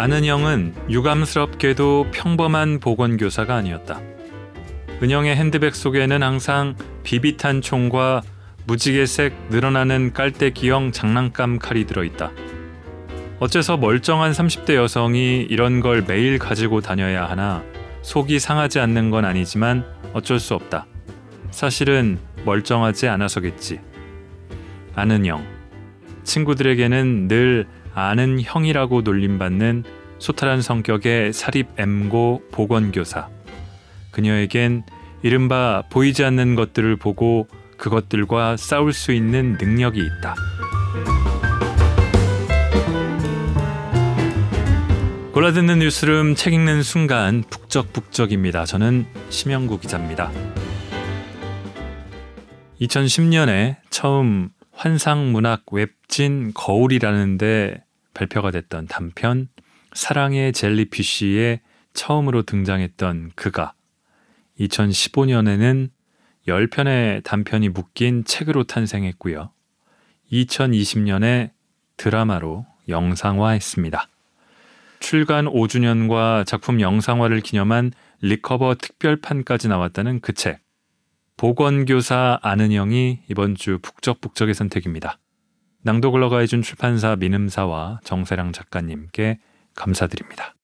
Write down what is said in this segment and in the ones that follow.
아는형은 유감스럽게도 평범한 보건교사가 아니었다. 은영의 핸드백 속에는 항상 비비탄 총과 무지개색 늘어나는 깔때기형 장난감 칼이 들어있다. 어째서 멀쩡한 30대 여성이 이런 걸 매일 가지고 다녀야 하나 속이 상하지 않는 건 아니지만 어쩔 수 없다. 사실은 멀쩡하지 않아서겠지. 아는 형. 친구들에게는 늘 아는 형이라고 놀림받는 소탈한 성격의 사립 M고 보건교사. 그녀에겐 이른바 보이지 않는 것들을 보고 그것들과 싸울 수 있는 능력이 있다. 골라듣는 뉴스룸 책 읽는 순간 북적북적입니다. 저는 심영구 기자입니다. 2010년에 처음 환상문학 웹 진 거울이라는 데 발표가 됐던 단편 사랑의 젤리피쉬에 처음으로 등장했던 그가 2015년에는 10편의 단편이 묶인 책으로 탄생했고요. 2020년에 드라마로 영상화했습니다. 출간 5주년과 작품 영상화를 기념한 리커버 특별판까지 나왔다는 그 책. 보건교사 아는영이 이번 주 북적북적의 선택입니다. 낭독을 허가해준 출판사 민음사와 정세랑 작가님께 감사드립니다.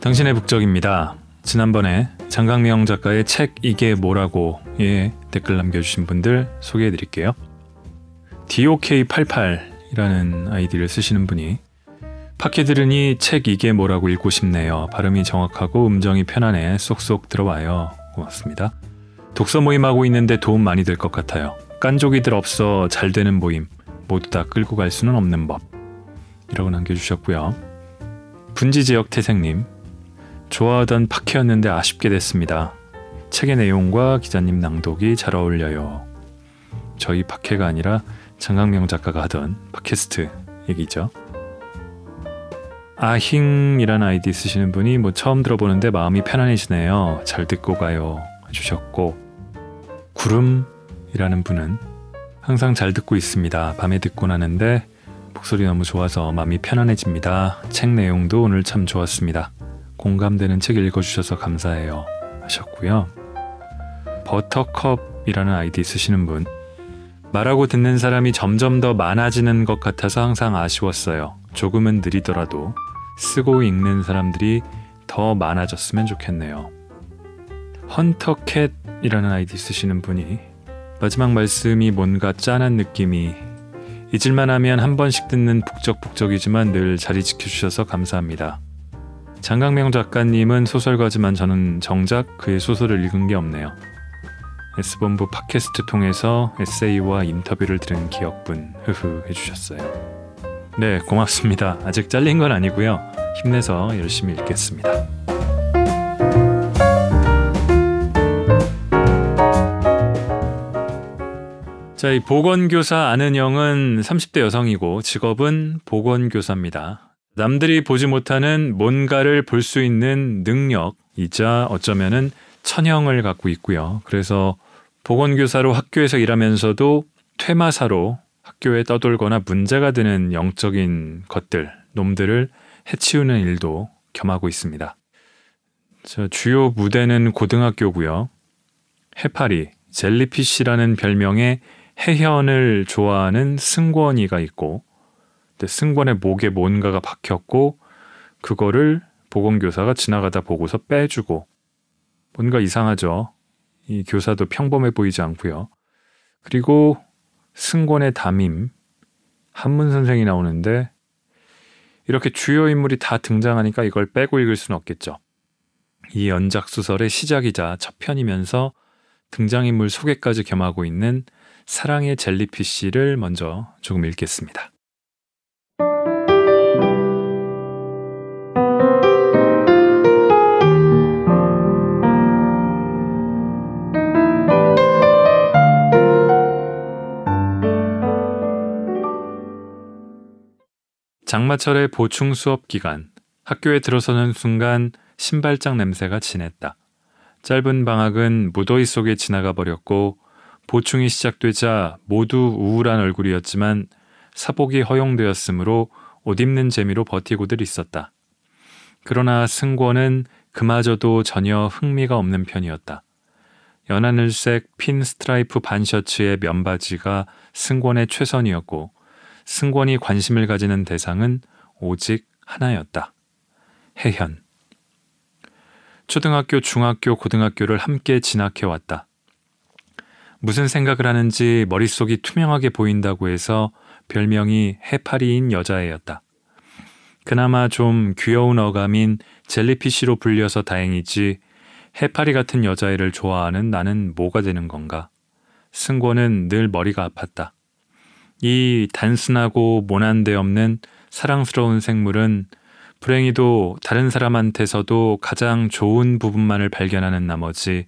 당신의 북적입니다. 지난번에 장강명 작가의 책 이게 뭐라고에 댓글 남겨주신 분들 소개해드릴게요. DOK88이라는 아이디를 쓰시는 분이 파케 들으니 책 이게 뭐라고 읽고 싶네요. 발음이 정확하고 음정이 편안해 쏙쏙 들어와요. 고맙습니다. 독서 모임하고 있는데 도움 많이 될 것 같아요. 깐족이들 없어 잘 되는 모임 모두 다 끌고 갈 수는 없는 법. 이라고 남겨주셨고요. 분지지역 태생님 좋아하던 파케였는데 아쉽게 됐습니다. 책의 내용과 기자님 낭독이 잘 어울려요. 저희 파케가 아니라 장강명 작가가 하던 팟캐스트 얘기죠. 아힝이라는 아이디 쓰시는 분이 뭐 처음 들어보는데 마음이 편안해지네요. 잘 듣고 가요. 해주셨고 구름이라는 분은 항상 잘 듣고 있습니다. 밤에 듣고 나는데 목소리 너무 좋아서 마음이 편안해집니다. 책 내용도 오늘 참 좋았습니다. 공감되는 책 읽어주셔서 감사해요. 하셨고요. 버터컵이라는 아이디 쓰시는 분 말하고 듣는 사람이 점점 더 많아지는 것 같아서 항상 아쉬웠어요. 조금은 느리더라도 쓰고 읽는 사람들이 더 많아졌으면 좋겠네요. 헌터캣이라는 아이디 쓰시는 분이 마지막 말씀이 뭔가 짠한 느낌이 잊을만 하면 한 번씩 듣는 북적북적이지만 늘 자리 지켜주셔서 감사합니다. 장강명 작가님은 소설가지만 저는 정작 그의 소설을 읽은 게 없네요. S본부 팟캐스트 통해서 에세이와 인터뷰를 들은 기억분 흐흐 해주셨어요. 네 고맙습니다. 아직 잘린 건 아니고요. 힘내서 열심히 읽겠습니다. 자, 이 보건교사 아는영은 30대 여성이고 직업은 보건교사입니다. 남들이 보지 못하는 뭔가를 볼 수 있는 능력이자 어쩌면은 천형을 갖고 있고요. 그래서 보건교사로 학교에서 일하면서도 퇴마사로 학교에 떠돌거나 문제가 되는 영적인 것들, 놈들을 해치우는 일도 겸하고 있습니다. 저 주요 무대는 고등학교고요. 해파리, 젤리피쉬라는 별명의 해현을 좋아하는 승권이가 있고 승권의 목에 뭔가가 박혔고 그거를 보건교사가 지나가다 보고서 빼주고 뭔가 이상하죠. 이 교사도 평범해 보이지 않고요. 그리고 승권의 담임 한문 선생이 나오는데 이렇게 주요 인물이 다 등장하니까 이걸 빼고 읽을 수는 없겠죠. 이 연작 소설의 시작이자 첫 편이면서 등장인물 소개까지 겸하고 있는 사랑의 젤리피쉬를 먼저 조금 읽겠습니다. 장마철의 보충 수업 기간, 학교에 들어서는 순간 신발장 냄새가 진했다. 짧은 방학은 무더위 속에 지나가 버렸고 보충이 시작되자 모두 우울한 얼굴이었지만 사복이 허용되었으므로 옷 입는 재미로 버티고들 있었다. 그러나 승권은 그마저도 전혀 흥미가 없는 편이었다. 연하늘색 pinstripe 반셔츠에 면바지가 승권의 최선이었고 승권이 관심을 가지는 대상은 오직 하나였다. 혜현. 초등학교, 중학교, 고등학교를 함께 진학해 왔다. 무슨 생각을 하는지 머릿속이 투명하게 보인다고 해서 별명이 해파리인 여자애였다. 그나마 좀 귀여운 어감인 젤리피쉬로 불려서 다행이지 해파리 같은 여자애를 좋아하는 나는 뭐가 되는 건가? 승권은 늘 머리가 아팠다. 이 단순하고 모난데 없는 사랑스러운 생물은 불행히도 다른 사람한테서도 가장 좋은 부분만을 발견하는 나머지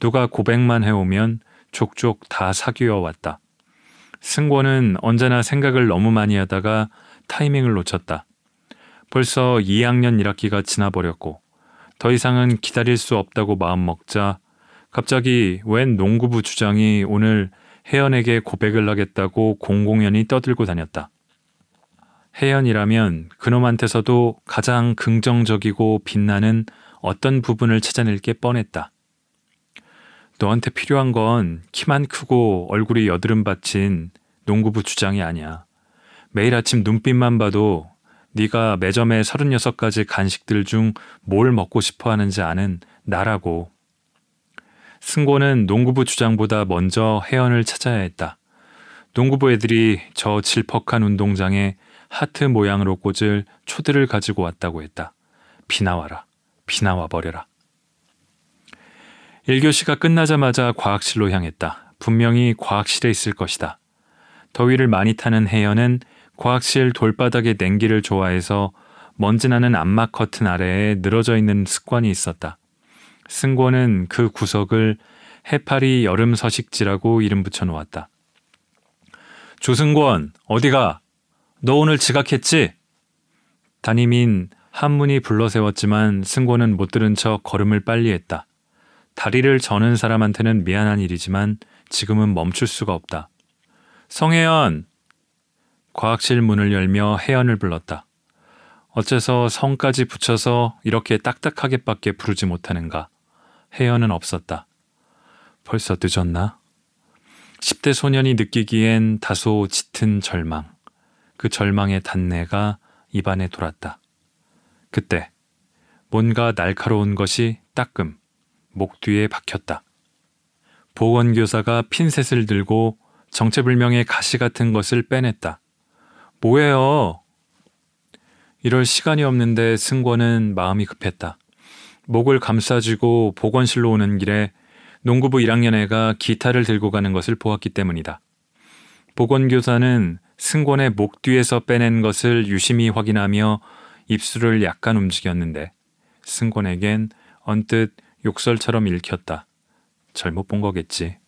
누가 고백만 해오면 족족 다 사귀어 왔다. 승권은 언제나 생각을 너무 많이 하다가 타이밍을 놓쳤다. 벌써 2학년 1학기가 지나버렸고 더 이상은 기다릴 수 없다고 마음먹자 갑자기 웬 농구부 주장이 오늘 혜연에게 고백을 하겠다고 공공연히 떠들고 다녔다. 혜연이라면 그놈한테서도 가장 긍정적이고 빛나는 어떤 부분을 찾아낼 게 뻔했다. 너한테 필요한 건 키만 크고 얼굴이 여드름 받친 농구부 주장이 아니야. 매일 아침 눈빛만 봐도 네가 매점의 36가지 간식들 중 뭘 먹고 싶어 하는지 아는 나라고. 승고는 농구부 주장보다 먼저 혜연을 찾아야 했다. 농구부 애들이 저 질퍽한 운동장에 하트 모양으로 꽂을 초들을 가지고 왔다고 했다. 비나와라. 비나와 버려라. 1교시가 끝나자마자 과학실로 향했다. 분명히 과학실에 있을 것이다. 더위를 많이 타는 혜연은 과학실 돌바닥의 냉기를 좋아해서 먼지 나는 암막 커튼 아래에 늘어져 있는 습관이 있었다. 승권은 그 구석을 해파리 여름 서식지라고 이름 붙여 놓았다. 조승권, 어디가? 너 오늘 지각했지? 담임인 한문이 불러세웠지만 승권은 못 들은 척 걸음을 빨리 했다. 다리를 저는 사람한테는 미안한 일이지만 지금은 멈출 수가 없다. 성혜연! 과학실 문을 열며 혜연을 불렀다. 어째서 성까지 붙여서 이렇게 딱딱하게밖에 부르지 못하는가? 혜연은 없었다. 벌써 늦었나? 10대 소년이 느끼기엔 다소 짙은 절망. 그 절망의 단내가 입안에 돌았다. 그때 뭔가 날카로운 것이 따끔 목 뒤에 박혔다. 보건교사가 핀셋을 들고 정체불명의 가시 같은 것을 빼냈다. 뭐예요? 이럴 시간이 없는데 승권은 마음이 급했다. 목을 감싸주고 보건실로 오는 길에 농구부 1학년 애가 기타를 들고 가는 것을 보았기 때문이다. 보건교사는 승권의 목 뒤에서 빼낸 것을 유심히 확인하며 입술을 약간 움직였는데 승권에겐 언뜻 욕설처럼 읽혔다. 잘못 본 거겠지.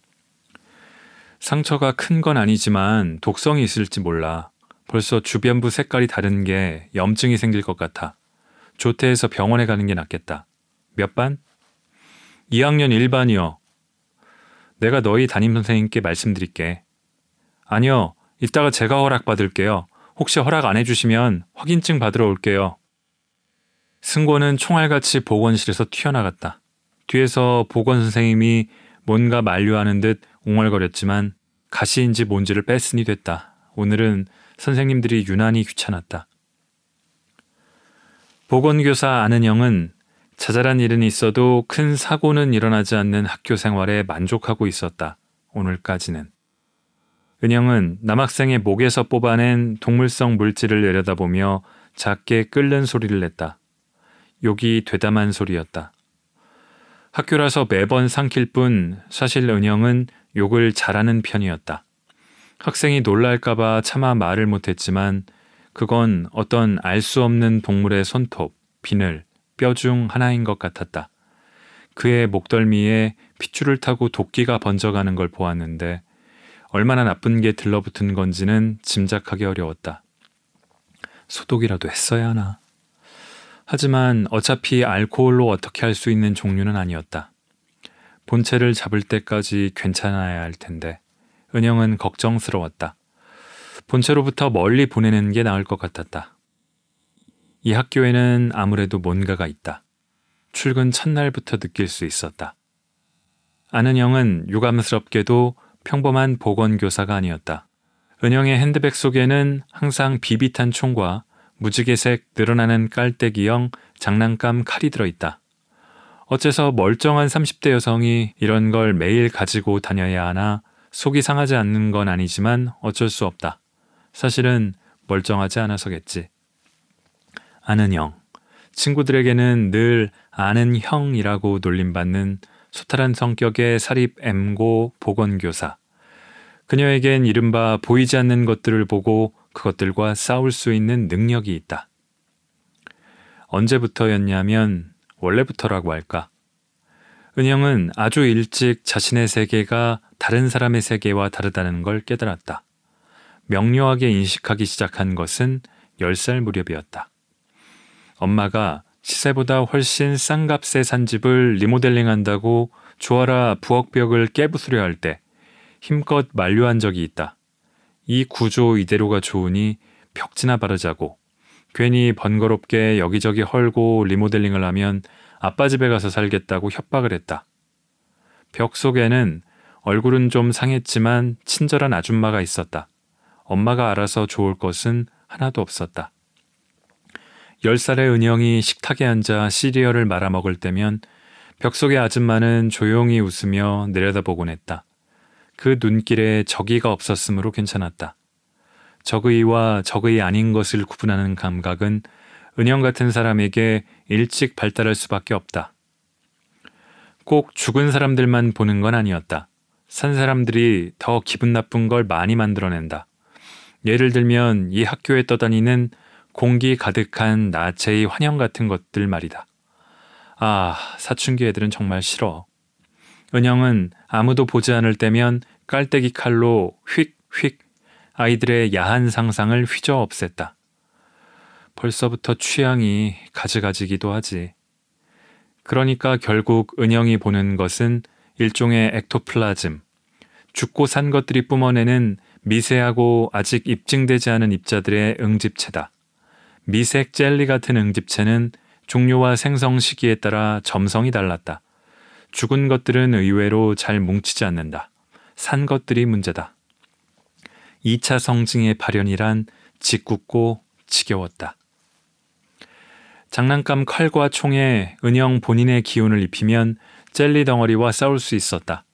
상처가 큰 건 아니지만 독성이 있을지 몰라. 벌써 주변부 색깔이 다른 게 염증이 생길 것 같아. 조퇴해서 병원에 가는 게 낫겠다. 몇 반? 2학년 1반이요. 내가 너희 담임 선생님께 말씀드릴게. 아니요. 이따가 제가 허락 받을게요. 혹시 허락 안 해주시면 확인증 받으러 올게요. 승고는 총알같이 보건실에서 튀어나갔다. 뒤에서 보건 선생님이 뭔가 만류하는 듯 웅얼거렸지만 가시인지 뭔지를 뺐으니 됐다. 오늘은 선생님들이 유난히 귀찮았다. 보건교사 아는영은 자잘한 일은 있어도 큰 사고는 일어나지 않는 학교 생활에 만족하고 있었다. 오늘까지는. 은영은 남학생의 목에서 뽑아낸 동물성 물질을 내려다보며 작게 끓는 소리를 냈다. 욕이 되담한 소리였다. 학교라서 매번 삼킬 뿐 사실 은영은 욕을 잘하는 편이었다. 학생이 놀랄까봐 차마 말을 못했지만 그건 어떤 알 수 없는 동물의 손톱, 비늘, 뼈 중 하나인 것 같았다. 그의 목덜미에 핏줄을 타고 도끼가 번져가는 걸 보았는데 얼마나 나쁜 게 들러붙은 건지는 짐작하기 어려웠다. 소독이라도 했어야 하나. 하지만 어차피 알코올로 어떻게 할 수 있는 종류는 아니었다. 본체를 잡을 때까지 괜찮아야 할 텐데 은영은 걱정스러웠다. 본체로부터 멀리 보내는 게 나을 것 같았다. 이 학교에는 아무래도 뭔가가 있다. 출근 첫날부터 느낄 수 있었다. 아는영은 유감스럽게도 평범한 보건교사가 아니었다. 은영의 핸드백 속에는 항상 비비탄 총과 무지개색 늘어나는 깔때기형 장난감 칼이 들어있다. 어째서 멀쩡한 30대 여성이 이런 걸 매일 가지고 다녀야 하나 속이 상하지 않는 건 아니지만 어쩔 수 없다. 사실은 멀쩡하지 않아서겠지. 아는 형. 친구들에게는 늘 아는 형이라고 놀림받는 소탈한 성격의 사립 M고 보건교사. 그녀에겐 이른바 보이지 않는 것들을 보고 그것들과 싸울 수 있는 능력이 있다. 언제부터였냐면 원래부터라고 할까. 은영은 아주 일찍 자신의 세계가 다른 사람의 세계와 다르다는 걸 깨달았다. 명료하게 인식하기 시작한 것은 10살 무렵이었다. 엄마가 시세보다 훨씬 싼 값에 산 집을 리모델링 한다고 주어라 부엌벽을 깨부수려 할 때 힘껏 만류한 적이 있다. 이 구조 이대로가 좋으니 벽지나 바르자고 괜히 번거롭게 여기저기 헐고 리모델링을 하면 아빠 집에 가서 살겠다고 협박을 했다. 벽 속에는 얼굴은 좀 상했지만 친절한 아줌마가 있었다. 엄마가 알아서 좋을 것은 하나도 없었다. 10살의 은영이 식탁에 앉아 시리얼을 말아먹을 때면 벽 속의 아줌마는 조용히 웃으며 내려다보곤 했다. 그 눈길에 적의가 없었으므로 괜찮았다. 적의와 적의 아닌 것을 구분하는 감각은 은영 같은 사람에게 일찍 발달할 수밖에 없다. 꼭 죽은 사람들만 보는 건 아니었다. 산 사람들이 더 기분 나쁜 걸 많이 만들어낸다. 예를 들면 이 학교에 떠다니는 공기 가득한 나체의 환영 같은 것들 말이다. 아, 사춘기 애들은 정말 싫어. 은영은 아무도 보지 않을 때면 깔때기 칼로 휙휙 아이들의 야한 상상을 휘저 없앴다. 벌써부터 취향이 가지가지기도 하지. 그러니까 결국 은영이 보는 것은 일종의 엑토플라즘, 죽고 산 것들이 뿜어내는 미세하고 아직 입증되지 않은 입자들의 응집체다. 미색 젤리 같은 응집체는 종류와 생성 시기에 따라 점성이 달랐다. 죽은 것들은 의외로 잘 뭉치지 않는다. 산 것들이 문제다. 2차 성징의 발현이란 짓궂고 지겨웠다. 장난감 칼과 총에 은영 본인의 기운을 입히면 젤리 덩어리와 싸울 수 있었다.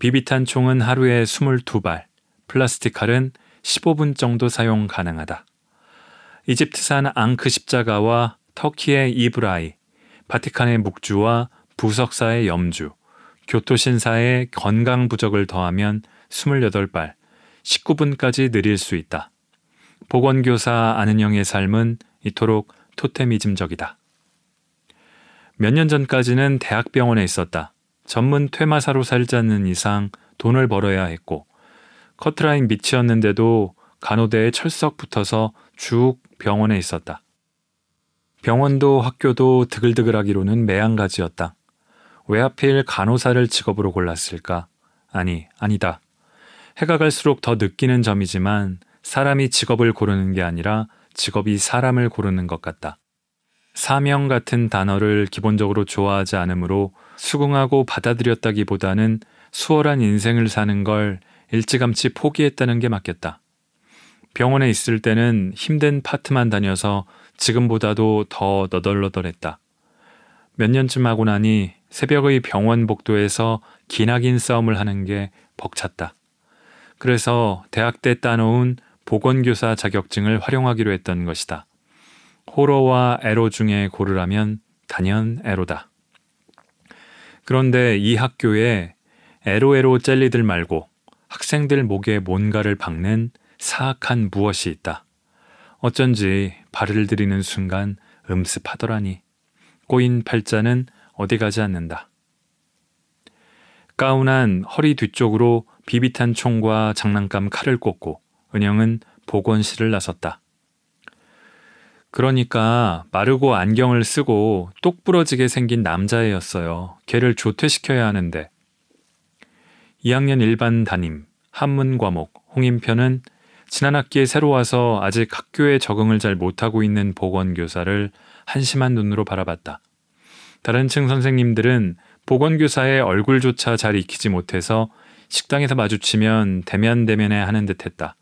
비비탄 총은 하루에 22발, 플라스틱 칼은 15분 정도 사용 가능하다. 이집트산 앙크 십자가와 터키의 이브라이, 바티칸의 묵주와 부석사의 염주, 교토신사의 건강 부적을 더하면 28발, 19분까지 느릴 수 있다. 보건교사 아는영의 삶은 이토록 토테미즘적이다. 몇 년 전까지는 대학병원에 있었다. 전문 퇴마사로 살지 않는 이상 돈을 벌어야 했고, 커트라인 밑이었는데도 간호대에 철석 붙어서 쭉 병원에 있었다. 병원도 학교도 드글드글하기로는 매한가지였다. 왜 하필 간호사를 직업으로 골랐을까? 아니, 아니다. 해가 갈수록 더 느끼는 점이지만 사람이 직업을 고르는 게 아니라 직업이 사람을 고르는 것 같다. 사명 같은 단어를 기본적으로 좋아하지 않으므로 수긍하고 받아들였다기보다는 수월한 인생을 사는 걸 일찌감치 포기했다는 게 맞겠다. 병원에 있을 때는 힘든 파트만 다녀서 지금보다도 더 너덜너덜했다. 몇 년쯤 하고 나니 새벽의 병원 복도에서 기나긴 싸움을 하는 게 벅찼다. 그래서 대학 때 따놓은 보건교사 자격증을 활용하기로 했던 것이다. 호러와 에로 중에 고르라면 단연 에로다. 그런데 이 학교에 에로에로 젤리들 말고 학생들 목에 뭔가를 박는 사악한 무엇이 있다. 어쩐지 발을 들이는 순간 음습하더라니. 꼬인 팔자는 어디 가지 않는다. 가운한 허리 뒤쪽으로 비비탄 총과 장난감 칼을 꽂고 은영은 보건실을 나섰다. 그러니까 마르고 안경을 쓰고 똑부러지게 생긴 남자애였어요. 걔를 조퇴시켜야 하는데 2학년 일반 담임, 한문 과목, 홍인편은 지난 학기에 새로 와서 아직 학교에 적응을 잘 못하고 있는 보건교사를 한심한 눈으로 바라봤다. 다른 층 선생님들은 보건교사의 얼굴조차 잘 익히지 못해서 식당에서 마주치면 대면대면에 하는 듯 했다.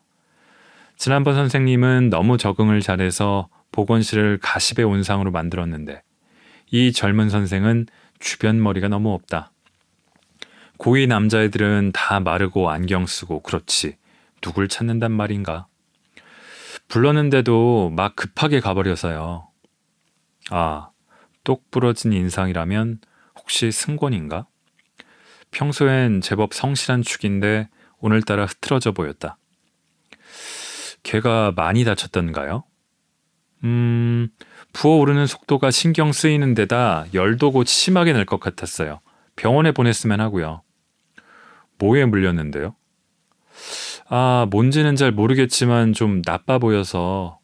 지난번 선생님은 너무 적응을 잘해서 보건실을 가십의 온상으로 만들었는데 이 젊은 선생은 주변 머리가 너무 없다. 고위 남자애들은 다 마르고 안경 쓰고 그렇지. 누굴 찾는단 말인가? 불렀는데도 막 급하게 가버려서요. 아, 똑 부러진 인상이라면 혹시 승권인가? 평소엔 제법 성실한 축인데 오늘따라 흐트러져 보였다. 걔가 많이 다쳤던가요? 음, 부어오르는 속도가 신경 쓰이는 데다 열도 곧 심하게 날 것 같았어요. 병원에 보냈으면 하고요. 뭐에 물렸는데요? 아, 뭔지는 잘 모르겠지만 좀 나빠 보여서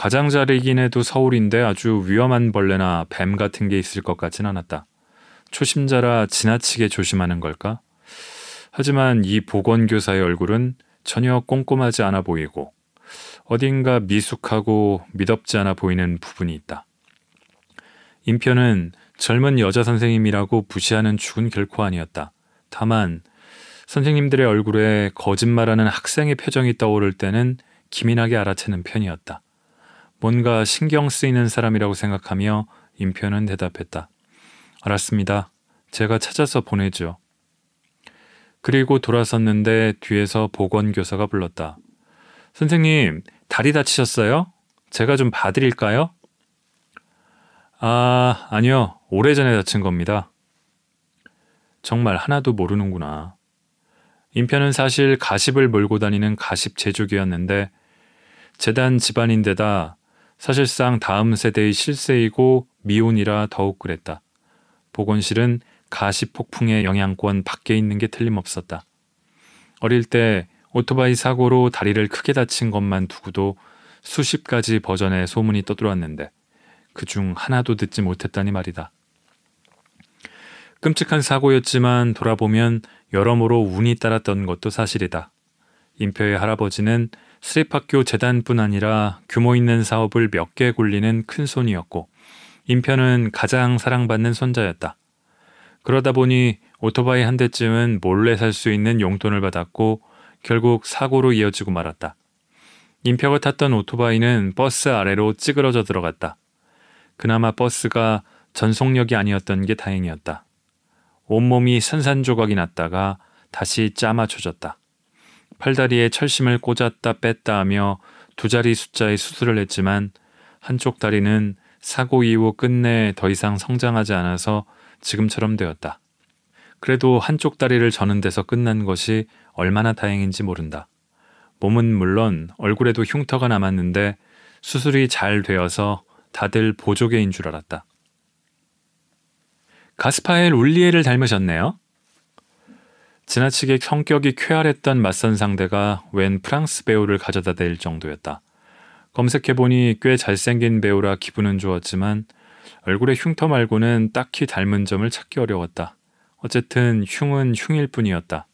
가장자리긴 해도 서울인데 아주 위험한 벌레나 뱀 같은 게 있을 것 같진 않았다. 초심자라 지나치게 조심하는 걸까? 하지만 이 보건교사의 얼굴은 전혀 꼼꼼하지 않아 보이고 어딘가 미숙하고 미덥지 않아 보이는 부분이 있다. 인편은 젊은 여자 선생님이라고 무시하는 축은 결코 아니었다. 다만 선생님들의 얼굴에 거짓말하는 학생의 표정이 떠오를 때는 기민하게 알아채는 편이었다. 뭔가 신경 쓰이는 사람이라고 생각하며 인편은 대답했다. 알았습니다. 제가 찾아서 보내죠. 그리고 돌아섰는데 뒤에서 보건교사가 불렀다. 선생님, 다리 다치셨어요? 제가 좀 봐드릴까요? 아, 아니요. 오래전에 다친 겁니다. 정말 하나도 모르는구나. 인편은 사실 가십을 몰고 다니는 가십 제조기였는데 재단 집안인데다 사실상 다음 세대의 실세이고 미혼이라 더욱 그랬다. 보건실은 가십 폭풍의 영향권 밖에 있는 게 틀림없었다. 어릴 때 오토바이 사고로 다리를 크게 다친 것만 두고도 수십 가지 버전의 소문이 떠들어왔는데 그 중 하나도 듣지 못했다니 말이다. 끔찍한 사고였지만 돌아보면 여러모로 운이 따랐던 것도 사실이다. 임표의 할아버지는 수립학교 재단뿐 아니라 규모 있는 사업을 몇 개 굴리는 큰 손이었고 임표는 가장 사랑받는 손자였다. 그러다 보니 오토바이 한 대쯤은 몰래 살 수 있는 용돈을 받았고 결국 사고로 이어지고 말았다. 임표가 탔던 오토바이는 버스 아래로 찌그러져 들어갔다. 그나마 버스가 전속력이 아니었던 게 다행이었다. 온몸이 산산조각이 났다가 다시 짜맞춰졌다. 팔다리에 철심을 꽂았다 뺐다 하며 두 자리 숫자의 수술을 했지만 한쪽 다리는 사고 이후 끝내 더 이상 성장하지 않아서 지금처럼 되었다. 그래도 한쪽 다리를 저는 데서 끝난 것이 얼마나 다행인지 모른다. 몸은 물론 얼굴에도 흉터가 남았는데 수술이 잘 되어서 다들 보조개인 줄 알았다. 가스파엘 울리에를 닮으셨네요. 지나치게 성격이 쾌활했던 맞선 상대가 웬 프랑스 배우를 가져다 댈 정도였다. 검색해보니 꽤 잘생긴 배우라 기분은 좋았지만 얼굴에 흉터 말고는 딱히 닮은 점을 찾기 어려웠다. 어쨌든 흉은 흉일 뿐이었다.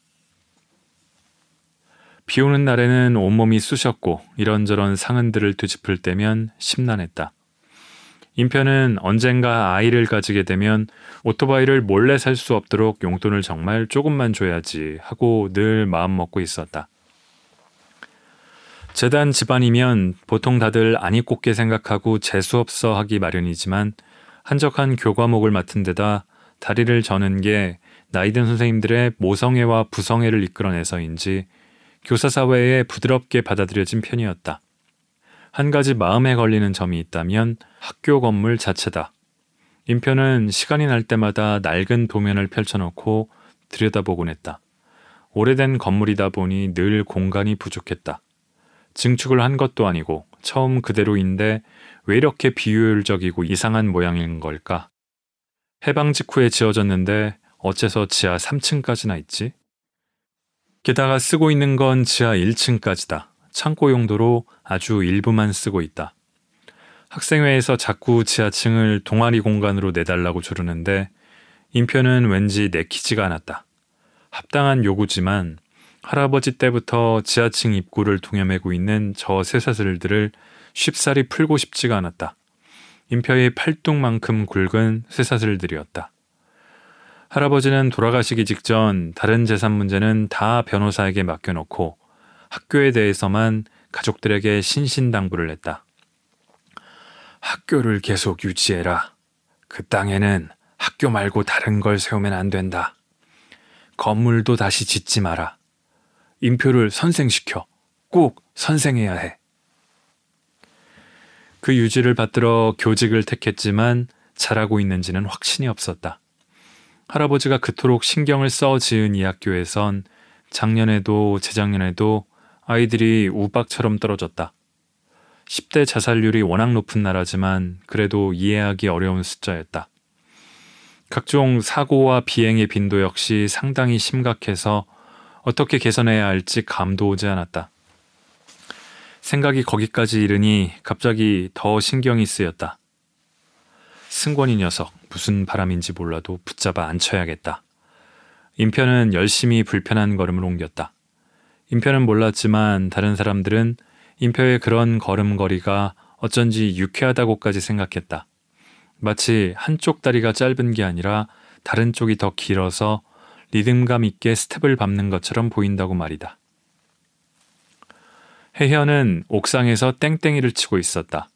비 오는 날에는 온몸이 쑤셨고 이런저런 상흔들을 뒤집을 때면 심란했다. 인편은 언젠가 아이를 가지게 되면 오토바이를 몰래 살 수 없도록 용돈을 정말 조금만 줘야지 하고 늘 마음먹고 있었다. 재단 집안이면 보통 다들 아니 꼽게 생각하고 재수없어 하기 마련이지만 한적한 교과목을 맡은 데다 다리를 저는 게 나이든 선생님들의 모성애와 부성애를 이끌어내서인지 교사 사회에 부드럽게 받아들여진 편이었다. 한 가지 마음에 걸리는 점이 있다면 학교 건물 자체다. 인편은 시간이 날 때마다 낡은 도면을 펼쳐놓고 들여다보곤 했다. 오래된 건물이다 보니 늘 공간이 부족했다. 증축을 한 것도 아니고 처음 그대로인데 왜 이렇게 비효율적이고 이상한 모양인 걸까? 해방 직후에 지어졌는데 어째서 지하 3층까지나 있지? 게다가 쓰고 있는 건 지하 1층까지다. 창고 용도로 아주 일부만 쓰고 있다. 학생회에서 자꾸 지하층을 동아리 공간으로 내달라고 조르는데 인표는 왠지 내키지가 않았다. 합당한 요구지만 할아버지 때부터 지하층 입구를 동여매고 있는 저 쇠사슬들을 쉽사리 풀고 싶지가 않았다. 임표의 팔뚝만큼 굵은 쇠사슬들이었다. 할아버지는 돌아가시기 직전 다른 재산 문제는 다 변호사에게 맡겨놓고 학교에 대해서만 가족들에게 신신당부를 했다. 학교를 계속 유지해라. 그 땅에는 학교 말고 다른 걸 세우면 안 된다. 건물도 다시 짓지 마라. 인표를 선생시켜. 꼭 선생해야 해. 그 유지를 받들어 교직을 택했지만 잘하고 있는지는 확신이 없었다. 할아버지가 그토록 신경을 써 지은 이 학교에선 작년에도 재작년에도 아이들이 우박처럼 떨어졌다. 10대 자살률이 워낙 높은 나라지만 그래도 이해하기 어려운 숫자였다. 각종 사고와 비행의 빈도 역시 상당히 심각해서 어떻게 개선해야 할지 감도 오지 않았다. 생각이 거기까지 이르니 갑자기 더 신경이 쓰였다. 승권이 녀석 무슨 바람인지 몰라도 붙잡아 앉혀야겠다. 인편은 열심히 불편한 걸음을 옮겼다. 인편은 몰랐지만 다른 사람들은 인표의 그런 걸음걸이가 어쩐지 유쾌하다고까지 생각했다. 마치 한쪽 다리가 짧은 게 아니라 다른 쪽이 더 길어서 리듬감 있게 스텝을 밟는 것처럼 보인다고 말이다. 혜현은 옥상에서 땡땡이를 치고 있었다.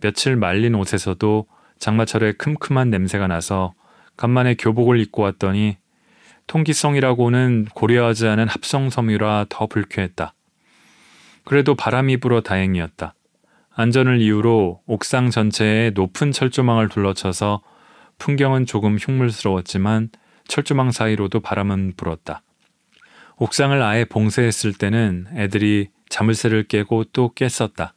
며칠 말린 옷에서도 장마철에 큼큼한 냄새가 나서 간만에 교복을 입고 왔더니 통기성이라고는 고려하지 않은 합성 섬유라 더 불쾌했다. 그래도 바람이 불어 다행이었다. 안전을 이유로 옥상 전체에 높은 철조망을 둘러쳐서 풍경은 조금 흉물스러웠지만 철조망 사이로도 바람은 불었다. 옥상을 아예 봉쇄했을 때는 애들이 자물쇠를 깨고 또 깼었다.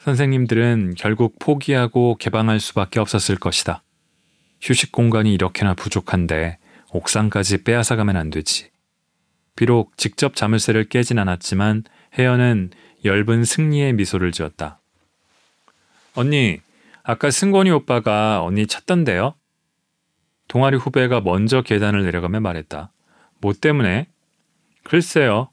선생님들은 결국 포기하고 개방할 수밖에 없었을 것이다. 휴식 공간이 이렇게나 부족한데 옥상까지 빼앗아가면 안 되지. 비록 직접 자물쇠를 깨진 않았지만 혜연은 엷은 승리의 미소를 지었다. 언니, 아까 승권이 오빠가 언니 찾던데요? 동아리 후배가 먼저 계단을 내려가며 말했다. 뭐 때문에? 글쎄요.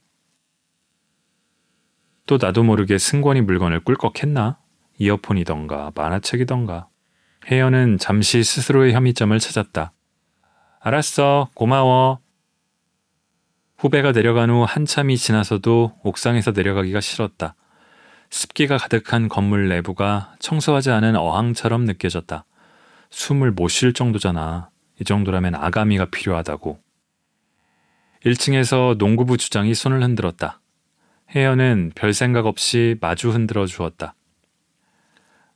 또 나도 모르게 승권이 물건을 꿀꺽했나? 이어폰이던가 만화책이던가. 혜연은 잠시 스스로의 혐의점을 찾았다. 알았어. 고마워. 후배가 내려간 후 한참이 지나서도 옥상에서 내려가기가 싫었다. 습기가 가득한 건물 내부가 청소하지 않은 어항처럼 느껴졌다. 숨을 못 쉴 정도잖아. 이 정도라면 아가미가 필요하다고. 1층에서 농구부 주장이 손을 흔들었다. 혜연은 별 생각 없이 마주 흔들어 주었다.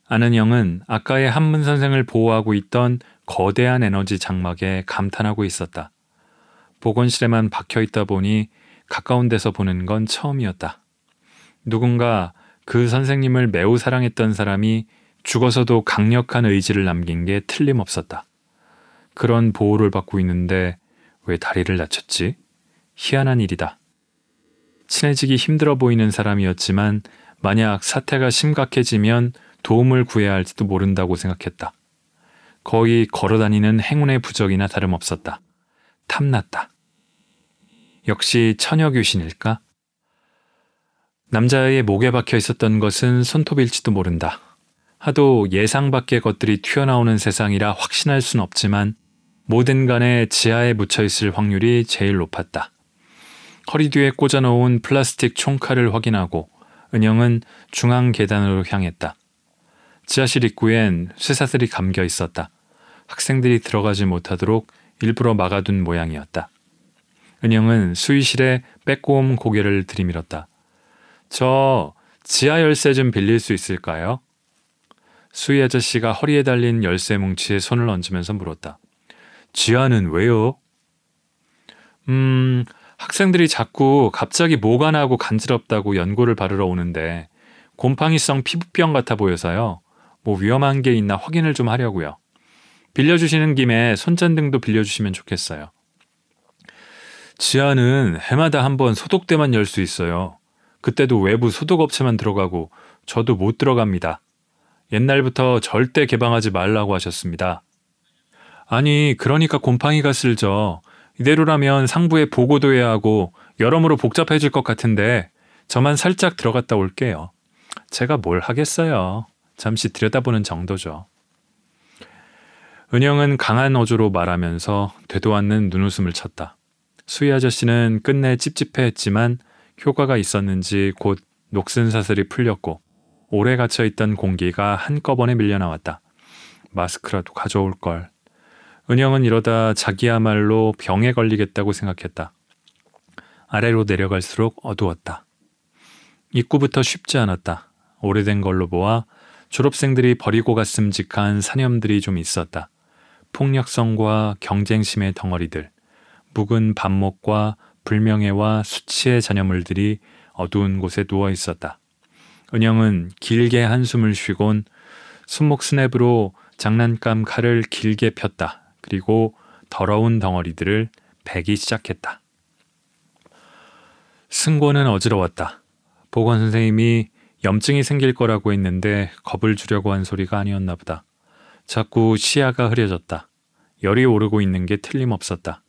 아는 형은 아까의 한문 선생을 보호하고 있던 거대한 에너지 장막에 감탄하고 있었다. 보건실에만 박혀 있다 보니 가까운 데서 보는 건 처음이었다. 누군가 그 선생님을 매우 사랑했던 사람이 죽어서도 강력한 의지를 남긴 게 틀림없었다. 그런 보호를 받고 있는데 왜 다리를 다쳤지? 희한한 일이다. 친해지기 힘들어 보이는 사람이었지만 만약 사태가 심각해지면 도움을 구해야 할지도 모른다고 생각했다. 거의 걸어 다니는 행운의 부적이나 다름없었다. 탐났다. 역시 처녀 귀신일까? 남자의 목에 박혀 있었던 것은 손톱일지도 모른다. 하도 예상 밖의 것들이 튀어나오는 세상이라 확신할 순 없지만 모든 간에 지하에 묻혀 있을 확률이 제일 높았다. 허리 뒤에 꽂아놓은 플라스틱 총칼을 확인하고 은영은 중앙 계단으로 향했다. 지하실 입구엔 쇠사슬이 감겨 있었다. 학생들이 들어가지 못하도록 일부러 막아둔 모양이었다. 은영은 수의실에 빼꼼 고개를 들이밀었다. 저 지하 열쇠 좀 빌릴 수 있을까요? 수의 아저씨가 허리에 달린 열쇠 뭉치에 손을 얹으면서 물었다. 지하는 왜요? 음, 학생들이 자꾸 갑자기 뭐가 나고 간지럽다고 연고를 바르러 오는데 곰팡이성 피부병 같아 보여서요. 뭐 위험한 게 있나 확인을 좀 하려고요. 빌려주시는 김에 손전등도 빌려주시면 좋겠어요. 지하는 해마다 한번 소독대만 열 수 있어요. 그때도 외부 소독업체만 들어가고 저도 못 들어갑니다. 옛날부터 절대 개방하지 말라고 하셨습니다. 아니, 그러니까 곰팡이가 쓸죠. 이대로라면 상부에 보고도 해야 하고 여러모로 복잡해질 것 같은데 저만 살짝 들어갔다 올게요. 제가 뭘 하겠어요. 잠시 들여다보는 정도죠. 은영은 강한 어조로 말하면서 되도 않는 눈웃음을 쳤다. 수희 아저씨는 끝내 찝찝해했지만 효과가 있었는지 곧 녹슨 사슬이 풀렸고 오래 갇혀있던 공기가 한꺼번에 밀려나왔다. 마스크라도 가져올 걸. 은영은 이러다 자기야말로 병에 걸리겠다고 생각했다. 아래로 내려갈수록 어두웠다. 입구부터 쉽지 않았다. 오래된 걸로 보아 졸업생들이 버리고 갔음직한 사념들이 좀 있었다. 폭력성과 경쟁심의 덩어리들, 묵은 밥목과 불명예와 수치의 잔여물들이 어두운 곳에 누워 있었다. 은영은 길게 한숨을 쉬곤 손목 스냅으로 장난감 칼을 길게 폈다. 그리고 더러운 덩어리들을 베기 시작했다. 승고는 어지러웠다. 보건 선생님이 염증이 생길 거라고 했는데 겁을 주려고 한 소리가 아니었나 보다. 자꾸 시야가 흐려졌다. 열이 오르고 있는 게 틀림없었다.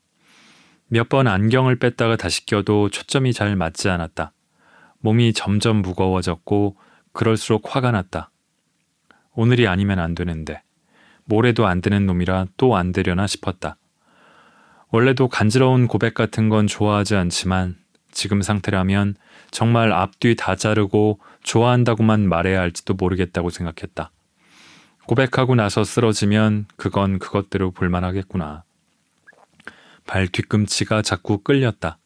몇 번 안경을 뺐다가 다시 껴도 초점이 잘 맞지 않았다. 몸이 점점 무거워졌고 그럴수록 화가 났다. 오늘이 아니면 안 되는데 모레도 안 되는 놈이라 또 안 되려나 싶었다. 원래도 간지러운 고백 같은 건 좋아하지 않지만 지금 상태라면 정말 앞뒤 다 자르고 좋아한다고만 말해야 할지도 모르겠다고 생각했다. 고백하고 나서 쓰러지면 그건 그것대로 볼만하겠구나. 발 뒤꿈치가 자꾸 끌렸다.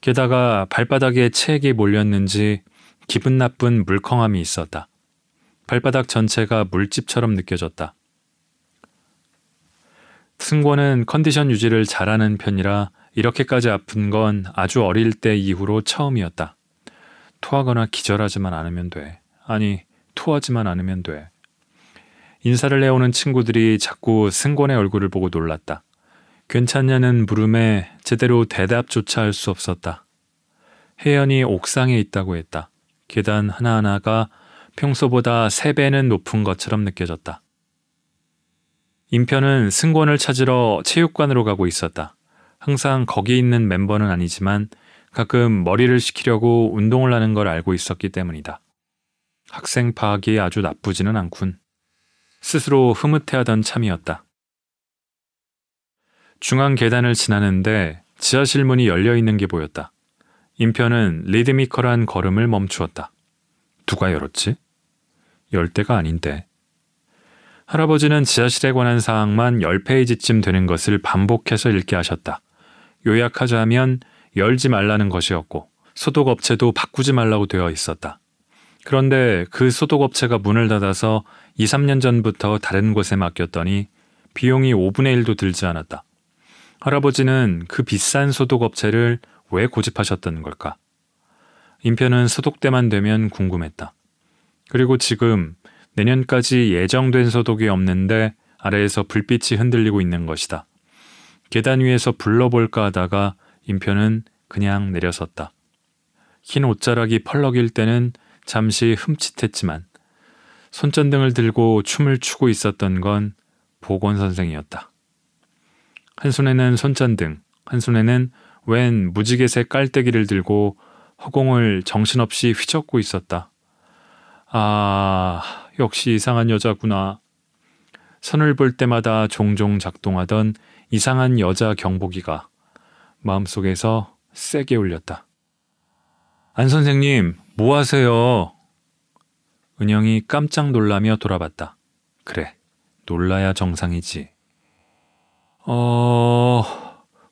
게다가 발바닥에 체액이 몰렸는지 기분 나쁜 물컹함이 있었다. 발바닥 전체가 물집처럼 느껴졌다. 승권은 컨디션 유지를 잘하는 편이라 이렇게까지 아픈 건 아주 어릴 때 이후로 처음이었다. 토하거나 기절하지만 않으면 돼. 아니, 토하지만 않으면 돼. 인사를 해오는 친구들이 자꾸 승권의 얼굴을 보고 놀랐다. 괜찮냐는 물음에 제대로 대답조차 할 수 없었다. 혜연이 옥상에 있다고 했다. 계단 하나하나가 평소보다 3배는 높은 것처럼 느껴졌다. 인편은 승권을 찾으러 체육관으로 가고 있었다. 항상 거기 있는 멤버는 아니지만 가끔 머리를 식히려고 운동을 하는 걸 알고 있었기 때문이다. 학생 파악이 아주 나쁘지는 않군. 스스로 흐뭇해하던 참이었다. 중앙 계단을 지나는데 지하실 문이 열려 있는 게 보였다. 인편은 리드미컬한 걸음을 멈추었다. 누가 열었지? 열 때가 아닌데. 할아버지는 지하실에 관한 사항만 10페이지쯤 되는 것을 반복해서 읽게 하셨다. 요약하자면 열지 말라는 것이었고 소독업체도 바꾸지 말라고 되어 있었다. 그런데 그 소독업체가 문을 닫아서 2, 3년 전부터 다른 곳에 맡겼더니 비용이 5분의 1도 들지 않았다. 할아버지는 그 비싼 소독업체를 왜 고집하셨던 걸까? 인편은 소독 때만 되면 궁금했다. 그리고 지금 내년까지 예정된 소독이 없는데 아래에서 불빛이 흔들리고 있는 것이다. 계단 위에서 불러볼까 하다가 인편은 그냥 내려섰다. 흰 옷자락이 펄럭일 때는 잠시 흠칫했지만 손전등을 들고 춤을 추고 있었던 건 보건 선생이었다. 한 손에는 손전등, 한 손에는 웬 무지개색 깔때기를 들고 허공을 정신없이 휘젓고 있었다. 아, 역시 이상한 여자구나. 선을 볼 때마다 종종 작동하던 이상한 여자 경보기가 마음속에서 세게 울렸다. 안 선생님, 뭐 하세요? 은영이 깜짝 놀라며 돌아봤다. 그래, 놀라야 정상이지. 어,